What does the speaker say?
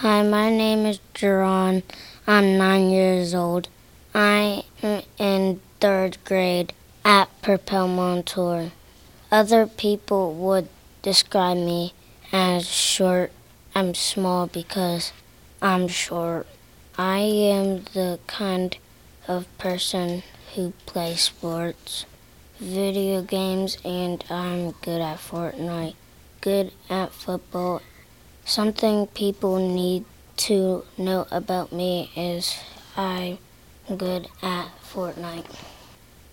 Hi, my name is Jaron. I'm nine years old. I am in third grade at Propel Montour. Other people would describe me as short. I'm small because I'm short. I am the kind of person who plays sports, video games, and I'm good at Fortnite, good at football. Something people need to know about me is I'm good at Fortnite.